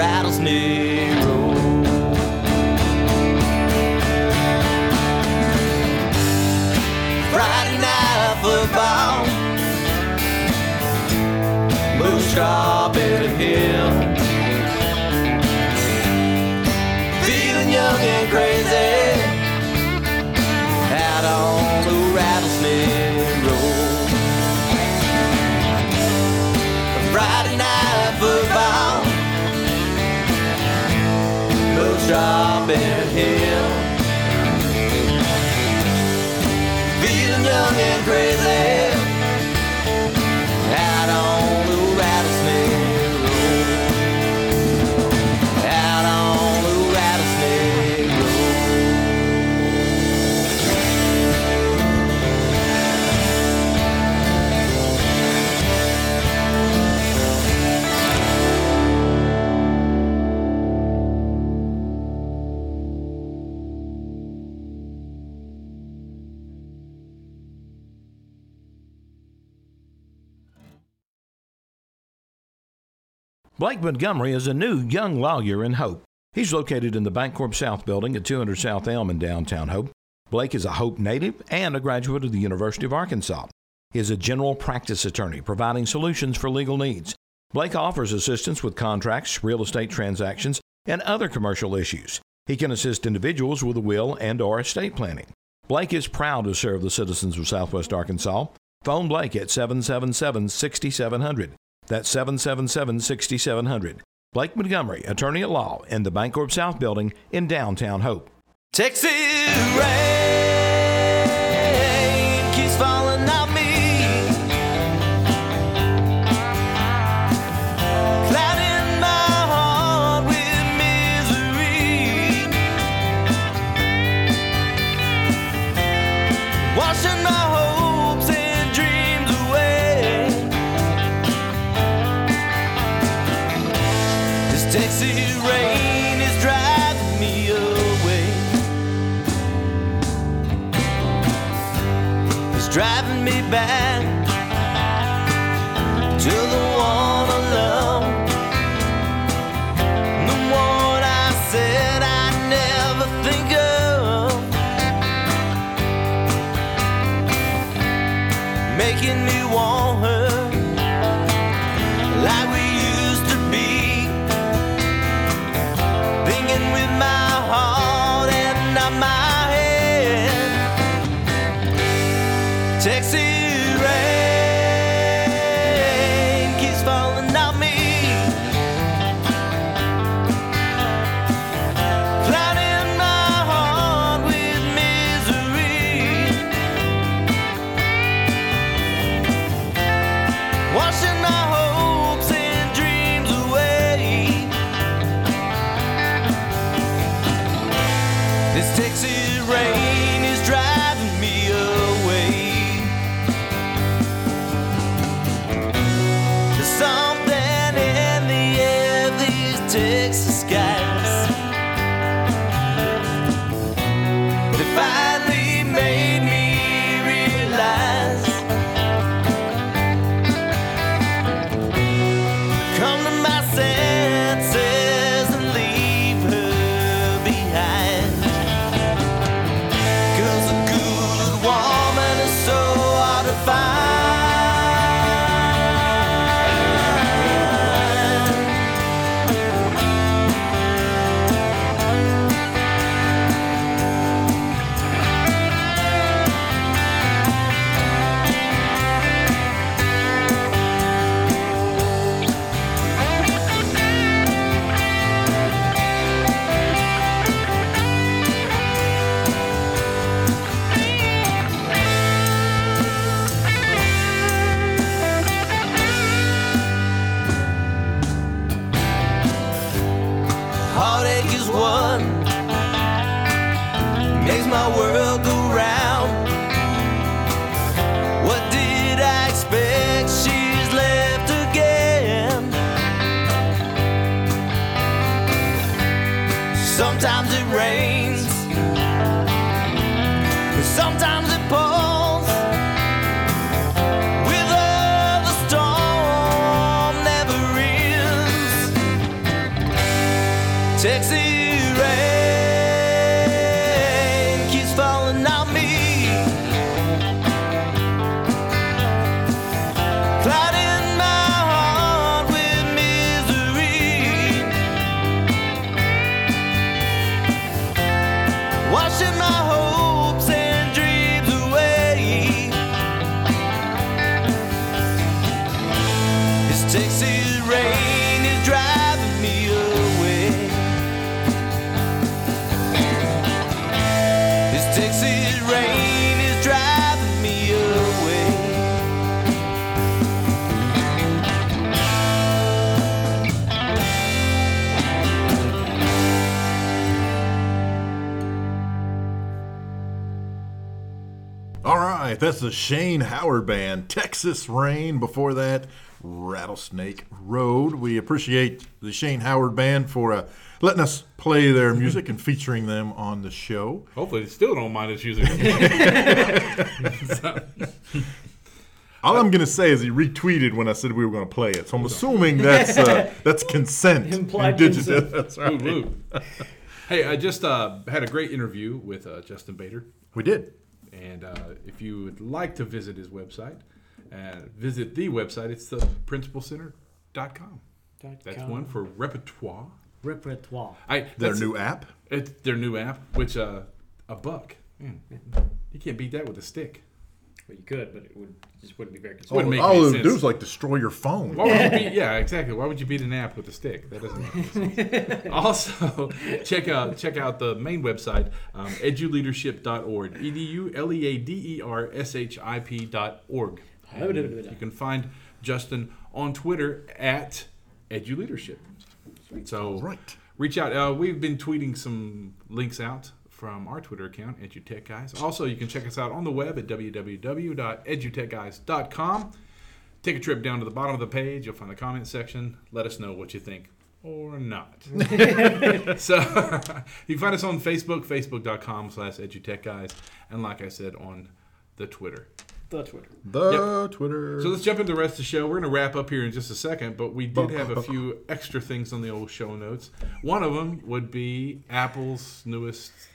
Rattlesnake Road. Friday night football. Blue strawberry hill. Feeling young and crazy. Strawberry hill. Feeling young and crazy. Blake Montgomery is a new young lawyer in Hope. He's located in the Bancorp South building at 200 South Elm in downtown Hope. Blake is a Hope native and a graduate of the University of Arkansas. He is a general practice attorney providing solutions for legal needs. Blake offers assistance with contracts, real estate transactions, and other commercial issues. He can assist individuals with a will and or estate planning. Blake is proud to serve the citizens of Southwest Arkansas. Phone Blake at 777-6700. That's 777-6700. Blake Montgomery, attorney at law in the Bancorp South building in downtown Hope. Texas rain that's the Shane Howard Band, Texas Rain. Before that, Rattlesnake Road. We appreciate the Shane Howard Band for uh, letting us play their music and featuring them on the show. Hopefully, they still don't mind us using All I'm going to say is he retweeted when I said we were going to play it, so I'm assuming that's uh, that's consent. Implied Indigenous. consent. That's Woo, right. woo. hey, I just uh, had a great interview with uh, Justin Baeder. We did. And uh, if you would like to visit his website, uh, visit the website. It's the principalcenter.com. That's com. one for repertoire. Repertoire. I, Their new app. It's their new app, which uh, a buck. Man, you can't beat that with a stick. Well, you could, but it would it just wouldn't be very All, Wouldn't make all any it would sense. do is like destroy your phone. Why would you beat, yeah, exactly. Why would you beat an app with a stick? That doesn't make any sense. also, check out check out the main website, um, eduleadership.org. E D U L E A D E R S H I P dot org. You can find Justin on Twitter at eduleadership. So Right. reach out. Uh, we've been tweeting some links out from our Twitter account, EduTech Guys. Also, you can check us out on the web at www.edutechguys.com. Take a trip down to the bottom of the page. You'll find the comment section. Let us know what you think or not. so you can find us on Facebook, facebook.com slash edutechguys. And like I said, on the Twitter. The Twitter. The Twitter. So let's jump into the rest of the show. We're going to wrap up here in just a second, but we did have a few extra things on the old show notes. One of them would be Apple's newest s-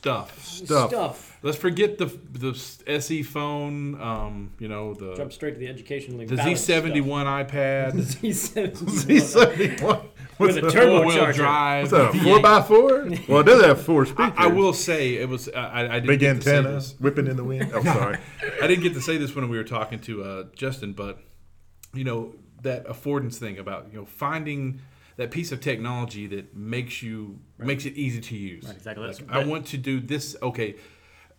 stuff. Stuff. Stuff. Let's forget the the SE phone. Um, you know the Jump straight to the education link. the balance Z71 iPad, stuff. Z71. Z71. With a that? turbo four-wheel charger. drive. What's that, a V8. four by four? Well, it does have four speakers. I, I will say it was. I, I didn't Big get to say antennas this. whipping in the wind. Oh, sorry. I didn't get to say this when we were talking to uh, Justin, but you know that affordance thing about you know finding that piece of technology that makes you makes it easy to use. Right, exactly. Like, I want to do this. Okay,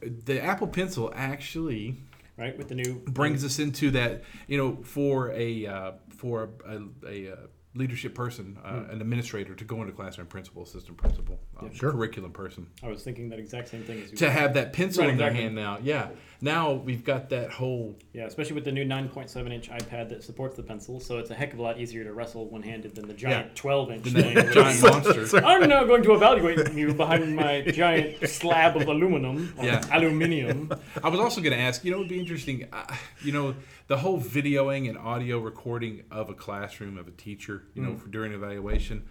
the Apple Pencil actually Right with the new brings us into that. You know, for a uh, for a, a, uh leadership person, uh, Hmm. an administrator to go into classroom principal, assistant principal, um, Sure. curriculum person I was thinking that exact same thing as you. to have that pencil Right, in their hand now. Yeah, now we've got that whole Yeah, especially with the new 9.7 inch iPad that supports the pencil, so it's a heck of a lot easier to wrestle one handed than the giant Yeah. 12 inch thing. giant monster. I'm now going to evaluate you behind my giant slab of aluminum, or Yeah. aluminium. I was also going to ask, you know, it would be interesting, uh, you know, the whole videoing and audio recording of a classroom of a teacher, you know, for during evaluation.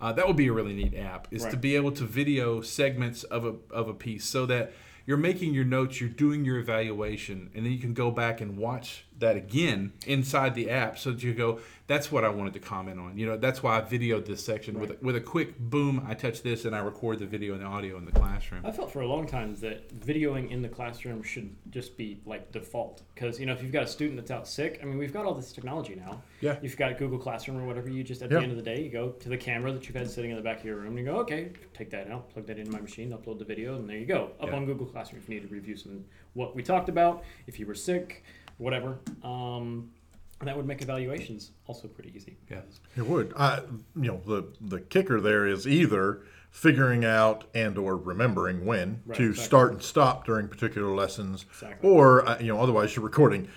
Uh, that would be a really neat app. Is to be able to video segments of a of a piece so that you're making your notes, you're doing your evaluation, and then you can go back and watch that again inside the app, so that you go, "That's what I wanted to comment on." You know, that's why I videoed this section with a, with a quick boom. I touch this and I record the video and the audio in the classroom. I felt for a long time that videoing in the classroom should just be like default. Because, you know, if you've got a student that's out sick, I mean, we've got all this technology now. Yeah. You've got Google Classroom or whatever. You just, at Yeah. the end of the day, you go to the camera that you've had sitting in the back of your room and you go, okay, take that out, plug that into my machine, upload the video, and there you go. Up Yeah. on Google Classroom if you need to review some what we talked about, if you were sick, whatever. Um, and that would make evaluations also pretty easy. Yeah. It would. I, you know, the the kicker there is either figuring out and or remembering when Right, to exactly. start and stop during particular lessons, Exactly. or uh, you know, otherwise you're recording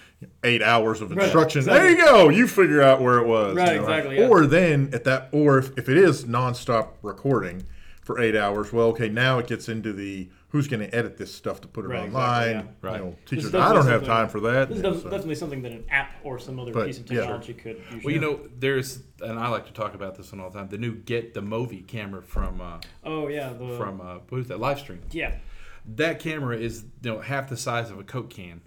eight hours of Right, instruction. exactly. There you go. You figure out where it was. Right, you know. exactly, yeah. Or then at that, or if, if it is nonstop recording for eight hours, well, okay, now it gets into the who's going to edit this stuff to put it Right, online. exactly, yeah. You know, teachers, I don't have time for that. This is Yeah, def- so- definitely something that an app or some other But, piece of yeah. technology could use. Well, you know, there's, and I like to talk about this one all the time. The new Get the Movi camera from uh, oh, yeah. The, from uh, who's that live stream. yeah. That camera is you know half the size of a Coke can,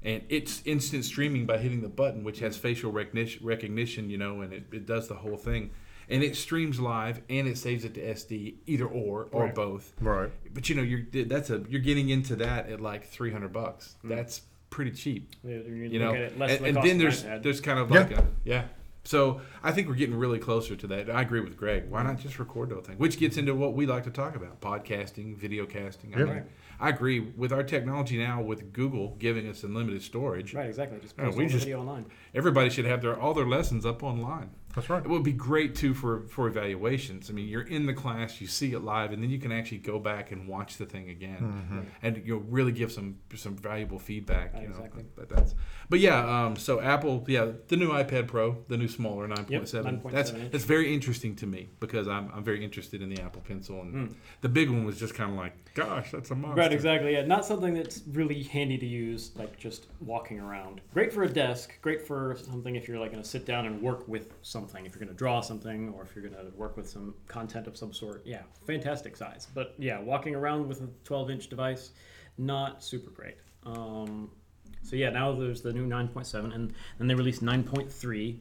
and it's instant streaming by hitting the button, which has facial recognition, recognition you know, and it, it does the whole thing. And it streams live and it saves it to SD, either or or Right. both. Right. But you know, you're that's a you're getting into that at like three hundred bucks. Hmm. That's pretty cheap You, you know at it less and, than and then there's there's kind of Yeah. like a yeah so i think we're getting really closer to that i agree with greg why not just record the whole thing which gets into what we like to talk about podcasting video casting I, mean, I agree with our technology now with google giving us unlimited storage right, exactly. Just Yeah, post we the just- video online. everybody should have their all their lessons up online That's right. it would be great too for for evaluations. I mean, you're in the class, you see it live, and then you can actually go back and watch the thing again, Mm-hmm. and you'll really give some some valuable feedback. You know, Exactly. but that's but yeah. Um, so Apple, yeah, the new iPad Pro, the new smaller nine point seven. 9.7 That's inch. that's very interesting to me because I'm I'm very interested in the Apple Pencil, and the big one was just kind of like, gosh, that's a monster. Right, exactly. Yeah, not something that's really handy to use, like just walking around. Great for a desk. Great for something if you're like going to sit down and work with something. If you're going to draw something, or if you're going to work with some content of some sort. Yeah, fantastic size. But yeah, walking around with a 12-inch device, not super great. Um, so yeah, now there's the new 9.7, and then they released 9.3.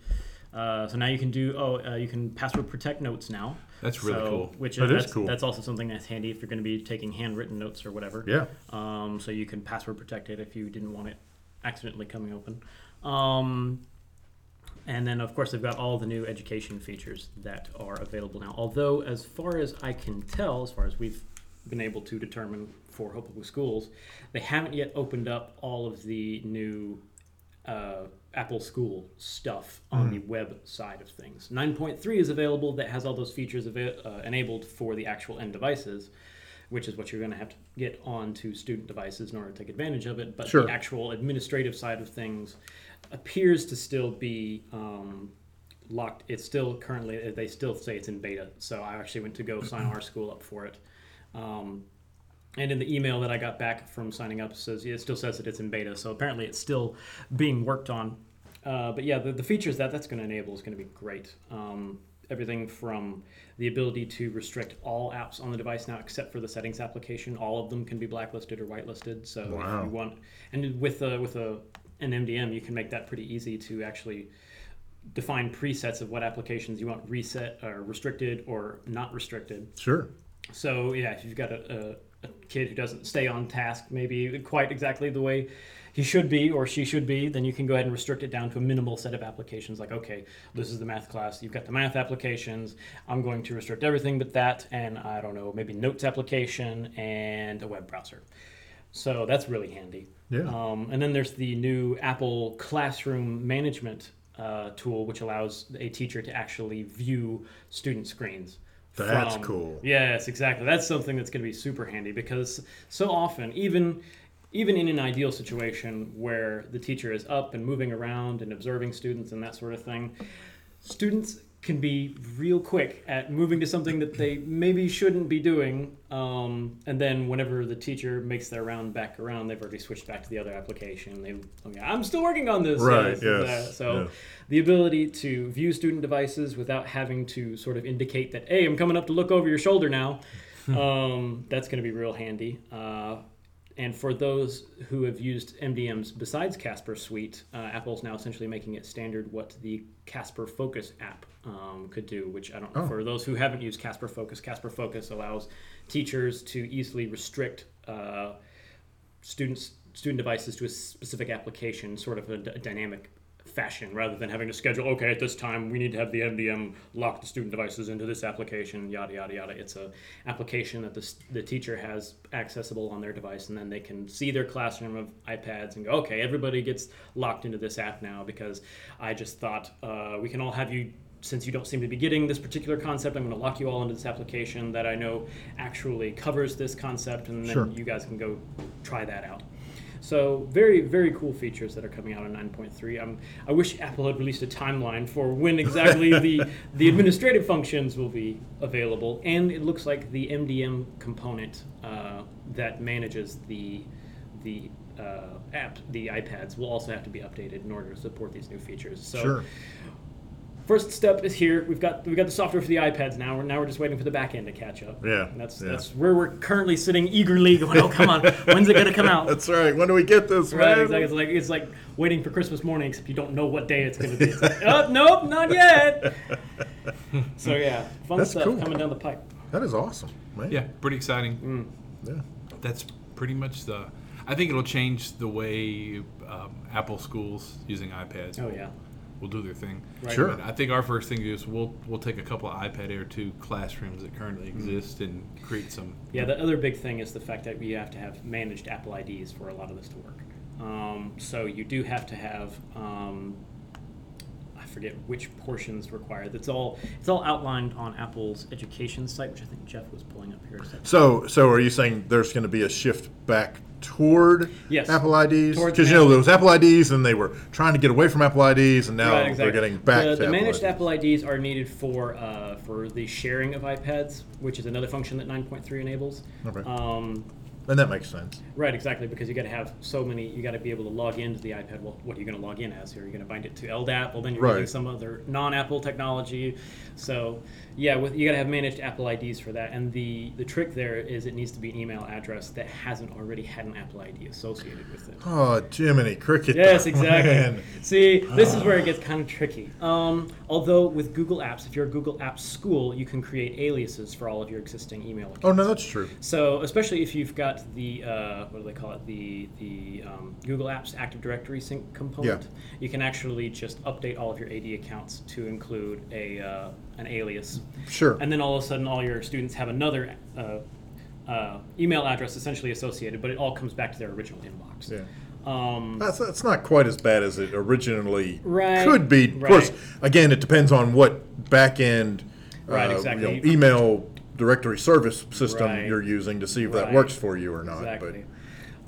Uh, so now you can do oh uh, you can password protect notes now. That's really So- cool. Which That is that's, cool. that's also something that's handy if you're going to be taking handwritten notes or whatever. Yeah. Um, so you can password protect it if you didn't want it accidentally coming open. Um, and then, of course, they've got all the new education features that are available now. Although, as far as I can tell, as far as we've been able to determine for Hope Public Schools, they haven't yet opened up all of the new uh, Apple School stuff on the web side of things. 9.3 is available that has all those features ava- uh, enabled for the actual end devices, which is what you're going to have to get onto student devices in order to take advantage of it. But Sure. the actual administrative side of things appears to still be um, locked. It's still currently, they still say it's in beta. So I actually went to go sign our school up for it. Um, and in the email that I got back from signing up, it says it still says that it's in beta. So apparently, it's still being worked on. Uh, but yeah, the, the features that that's going to enable is going to be great. Um, everything from the ability to restrict all apps on the device now, except for the settings application. All of them can be blacklisted or whitelisted. So Wow. if you want, and with a, with a an MDM, you can make that pretty easy to actually define presets of what applications you want reset or restricted or not restricted. Sure. So yeah, if you've got a, a, a kid who doesn't stay on task, maybe quite exactly the way he should be or she should be, then you can go ahead and restrict it down to a minimal set of applications. Like, okay, this is the math class. You've got the math applications. I'm going to restrict everything but that, and I don't know, maybe notes application and a web browser. So that's really handy. Yeah. Um, and then there's the new Apple Classroom Management uh, tool, which allows a teacher to actually view student screens. That's from- cool. Yes, exactly. That's something that's going to be super handy because so often, even even in an ideal situation where the teacher is up and moving around and observing students and that sort of thing, students can be real quick at moving to something that they maybe shouldn't be doing. Um, and then whenever the teacher makes their round back around, they've already switched back to the other application. They, okay, I'm still working on this. Right, yes. So yeah. the ability to view student devices without having to sort of indicate that, hey, I'm coming up to look over your shoulder now. um, that's going to be real handy. Uh, and for those who have used MDMs besides Casper Suite, uh, Apple's now essentially making it standard what the Casper Focus app um, could do. Which I don't know. For those who haven't used Casper Focus, Casper Focus allows teachers to easily restrict uh, students student devices to a specific application, sort of a, d- dynamic fashion, rather than having to schedule. Okay, at this time we need to have the MDM lock the student devices into this application. Yada yada yada. It's a application that the, the teacher has accessible on their device, and then they can see their classroom of iPads and go, okay, everybody gets locked into this app now because I just thought uh, we can all have you since you don't seem to be getting this particular concept, I'm going to lock you all into this application that I know actually covers this concept, and then Sure. you guys can go try that out. So very, very cool features that are coming out on 9.3. Um, I wish Apple had released a timeline for when exactly the the administrative functions will be available, and it looks like the MDM component uh, that manages the the uh, app, the iPads, will also have to be updated in order to support these new features. So Sure. First step is here. We've got we have got the software for the iPads now. We're now we're just waiting for the back end to catch up. Yeah, And that's yeah. that's where we're currently sitting eagerly going. Oh come on, when's it gonna come out? That's right. When do we get this, Right, man? exactly. It's like it's like waiting for Christmas morning, except you don't know what day it's going to be. It's like, oh, nope, not yet. So yeah, fun That's stuff cool. coming down the pipe. That is awesome, man. Yeah, pretty exciting. Yeah. That's pretty much the. I think it'll change the way um, Apple schools using iPads. Oh yeah, will do their thing. Right. Sure. But I think our first thing is we'll we'll take a couple of iPad Air 2 classrooms that currently Mm-hmm. exist and create some. yeah. The other big thing is the fact that we have to have managed Apple IDs for a lot of this to work. Um, so you do have to have. Um, I forget which portions required. It's all it's all outlined on Apple's education site, which I think Jeff was pulling up here. So, so are you saying there's going to be a shift back toward Yes. Apple IDs? Because you know there was Apple IDs, and they were trying to get away from Apple IDs, and now Right, exactly. they're getting back the, to the Apple managed IDs. Apple IDs are needed for uh, for the sharing of iPads, which is another function that 9.3 enables. Okay. Um, and that makes sense. right, exactly, because you got to have so many. You got to be able to log into the iPad. Well, what are you going to log in as? Are you going to bind it to LDAP? Well, then you're Right. using some other non-Apple technology. So, yeah, with you got to have managed Apple IDs for that. And the the trick there is it needs to be an email address that hasn't already had an Apple ID associated with it. Oh, Jiminy Cricket. Yes, exactly. man. See, this is where it gets kind of tricky. Um, although with Google Apps, if you're a Google Apps school, you can create aliases for all of your existing email accounts. Oh no, that's true. So, especially if you've got the uh, what do they call it, the the um, Google Apps Active Directory sync component, Yeah. you can actually just update all of your AD accounts to include a uh, an alias, Sure. and then all of a sudden, all your students have another. Uh, uh, email address essentially associated, but it all comes back to their original inbox. Yeah. Um, That's, that's not quite as bad as it originally Right, could be. Of right. course, again, it depends on what back end Right, uh, exactly. you know, email directory service system Right. you're using to see if that works for you or not. Exactly.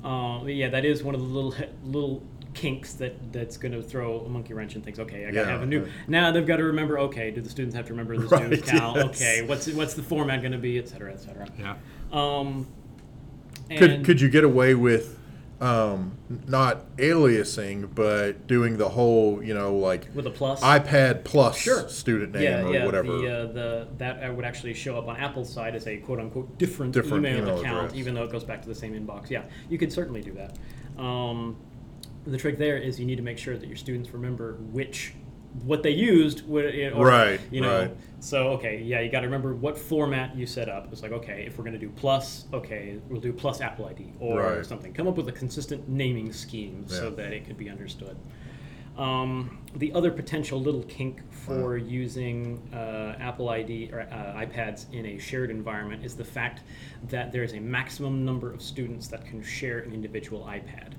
Um, yeah, that is one of the little little kinks that that's going to throw a monkey wrench in things. Okay, I got to Yeah, have a new. yeah. Now they've got to remember. Okay, do the students have to remember this Right, new account? yes. Okay, what's what's the format going to be, et cetera, et cetera. Yeah. Um, Could could you get away with um, not aliasing, but doing the whole, you know, like with a plus? iPad Plus Sure. student name yeah, or yeah. whatever? The, uh, the that uh, would actually show up on Apple's side as a quote unquote different, Different email, email account, address. even though it goes back to the same inbox. Yeah, you could certainly do that. Um, the trick there is you need to make sure that your students remember which what they used would or, Right, you know. right. so okay yeah you got to remember what format you set up. It's like okay if we're going to do plus okay we'll do plus apple id or Right. something. Come up with a consistent naming scheme so that it could be understood. Um, the other potential little kink for using uh, Apple ID or uh, iPads in a shared environment is the fact that there's a maximum number of students that can share an individual iPad,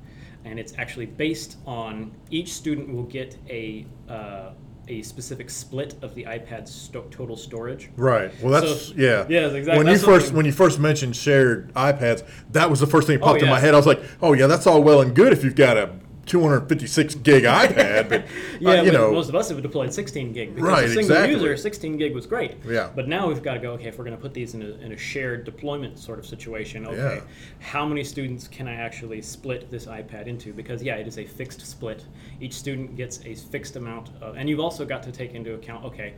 and it's actually based on each student will get a uh, a specific split of the iPad's sto- total storage. Right. Well, that's So- yeah. Yes, exactly. When you first when you first mentioned shared iPads, that was the first thing that Oh, popped in my head. I was like, oh yeah, that's all well and good if you've got a 256 gig iPad, but Yeah, uh, you know, most of us have deployed 16 gig because Right, a single exactly. user, 16 gig was great. Yeah. But now we've got to go. Okay, if we're going to put these in a, in a shared deployment sort of situation, okay, Yeah. how many students can I actually split this iPad into? Because yeah, it is a fixed split. Each student gets a fixed amount, of, and you've also got to take into account. Okay,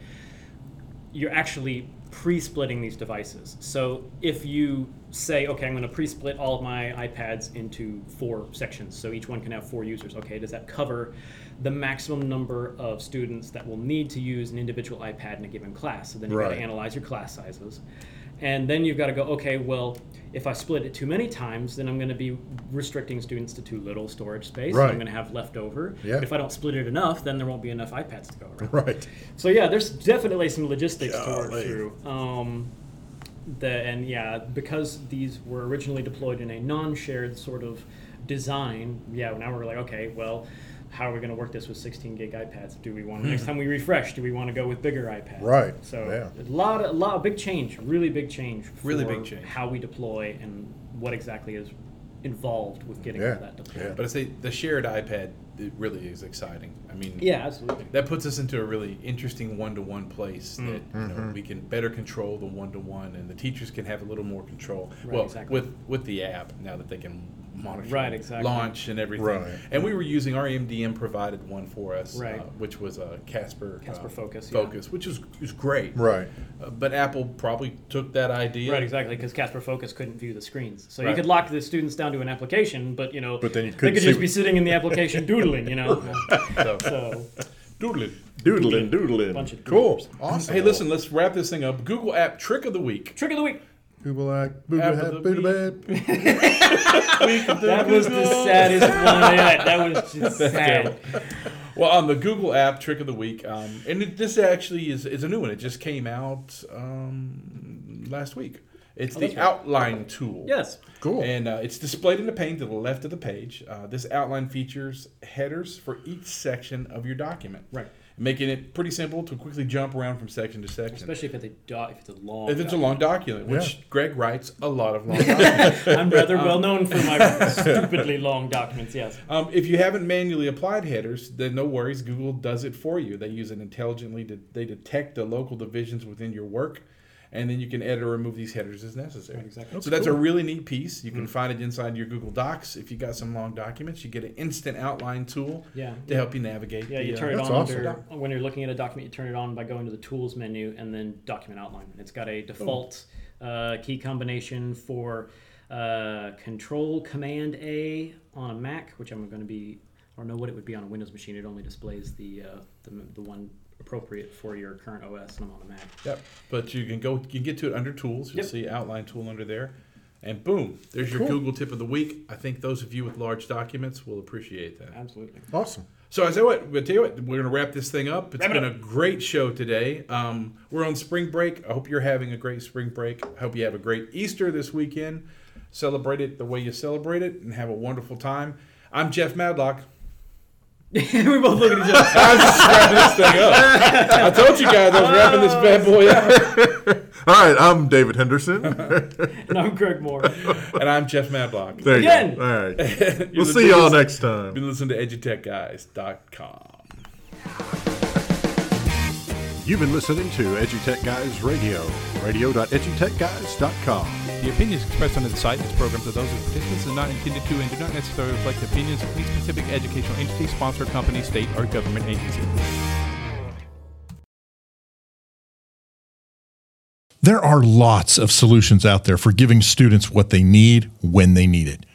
you're actually pre-splitting these devices. So if you say, okay, I'm going to pre-split all of my iPads into four sections, so each one can have four users. Okay, does that cover the maximum number of students that will need to use an individual iPad in a given class? So then you've got to analyze your class sizes. And then you've got to go, okay, well, if I split it too many times, then I'm going to be restricting students to too little storage space. Right. I'm going to have leftover. Yeah. If I don't split it enough, then there won't be enough iPads to go around. right. So yeah, there's definitely some logistics to work through. Um, the and yeah, because these were originally deployed in a non-shared sort of design. Yeah, now we're like, okay, well, how are we going to work this with 16 gig iPads? Do we want next time we refresh? Do we want to go with bigger iPads? Hmm. Right, So yeah. a lot, of a lot, big change, really big change. Really big change. How we deploy and what exactly is involved with getting Yeah, that deployed. yeah. But I say the shared iPad it really is exciting. I mean, Yeah, absolutely. that puts us into a really interesting one-to-one place Mm. that you know, we can better control the one-to-one, and the teachers can have a little more control. Right, well, exactly. with with the app now that they can monitor, Right, exactly. launch and everything. Right. And we were using our MDM provided one for us, Right. uh, which was a Casper Casper uh, Focus, yeah. Which is was great. Right. Uh, but Apple probably took that idea. Right, exactly, because Casper Focus couldn't view the screens. So you could lock the students down to an application, but you know, But then you they couldn't could just be sitting in the application doodling, you know. So, so doodling. Doodling, doodling. Bunch of cool. Awesome. Hey, listen, let's wrap this thing up. Google app trick of the week. trick of the week. Google act, Google App of hat, Buddha bad. That was the saddest one yet. That was just sad. Well, on the Google app trick of the week, um, and it, this actually is, is a new one. It just came out um, last week. It's the Oh, that's right. outline tool. Yes. Cool. And uh, it's displayed in the pane to the left of the page. Uh, this outline features headers for each section of your document. Right. Making it pretty simple to quickly jump around from section to section. Especially if it's a do- if it's a long. if it's a long document, which Yeah. Greg writes a lot of long documents. I'm rather well known for my stupidly long documents. Yes. Um, if you haven't manually applied headers, then no worries. Google does it for you. They use it intelligently. To, they detect the local divisions within your work, and then you can edit or remove these headers as necessary. exactly. So that's a really neat piece. You can find it inside your Google Docs. If you got some long documents, you get an instant outline tool Yeah. to help you navigate. Yeah, the, you uh, turn it on awesome. under, when you're looking at a document. You turn it on by going to the Tools menu and then Document Outline. It's got a default uh, key combination for uh, Control Command A on a Mac, which I'm going to be. I don't know what it would be on a Windows machine. It only displays the uh, the, the one appropriate for your current OS, and I'm on a Mac. Yep. But you can go. You can get to it under Tools. You'll Yep. see Outline tool under there, and boom, there's your Cool. Google tip of the week. I think those of you with large documents will appreciate that. Absolutely. Awesome. So I say what we'll tell you what we're gonna wrap this thing up. It's Wrap it been up. a great show today. Um, we're on spring break. I hope you're having a great spring break. I hope you have a great Easter this weekend. Celebrate it the way you celebrate it, and have a wonderful time. I'm Jeff Madlock. we both look at each other. I was just wrapping this thing up. I told you guys I was wrapping this bad oh. boy up. All right, I'm David Henderson. and I'm Greg Moore. And I'm Jeff Madlock. There you Again. go. All right. We'll see y'all next time. Been listening to edutechguys.com. You've been listening to EduTech Guys Radio, radio.edutechguys.com. The opinions expressed on the site and its programs are those of the participants and not intended to and do not necessarily reflect the opinions of any specific educational entity, sponsor, company, state, or government agency. There are lots of solutions out there for giving students what they need when they need it.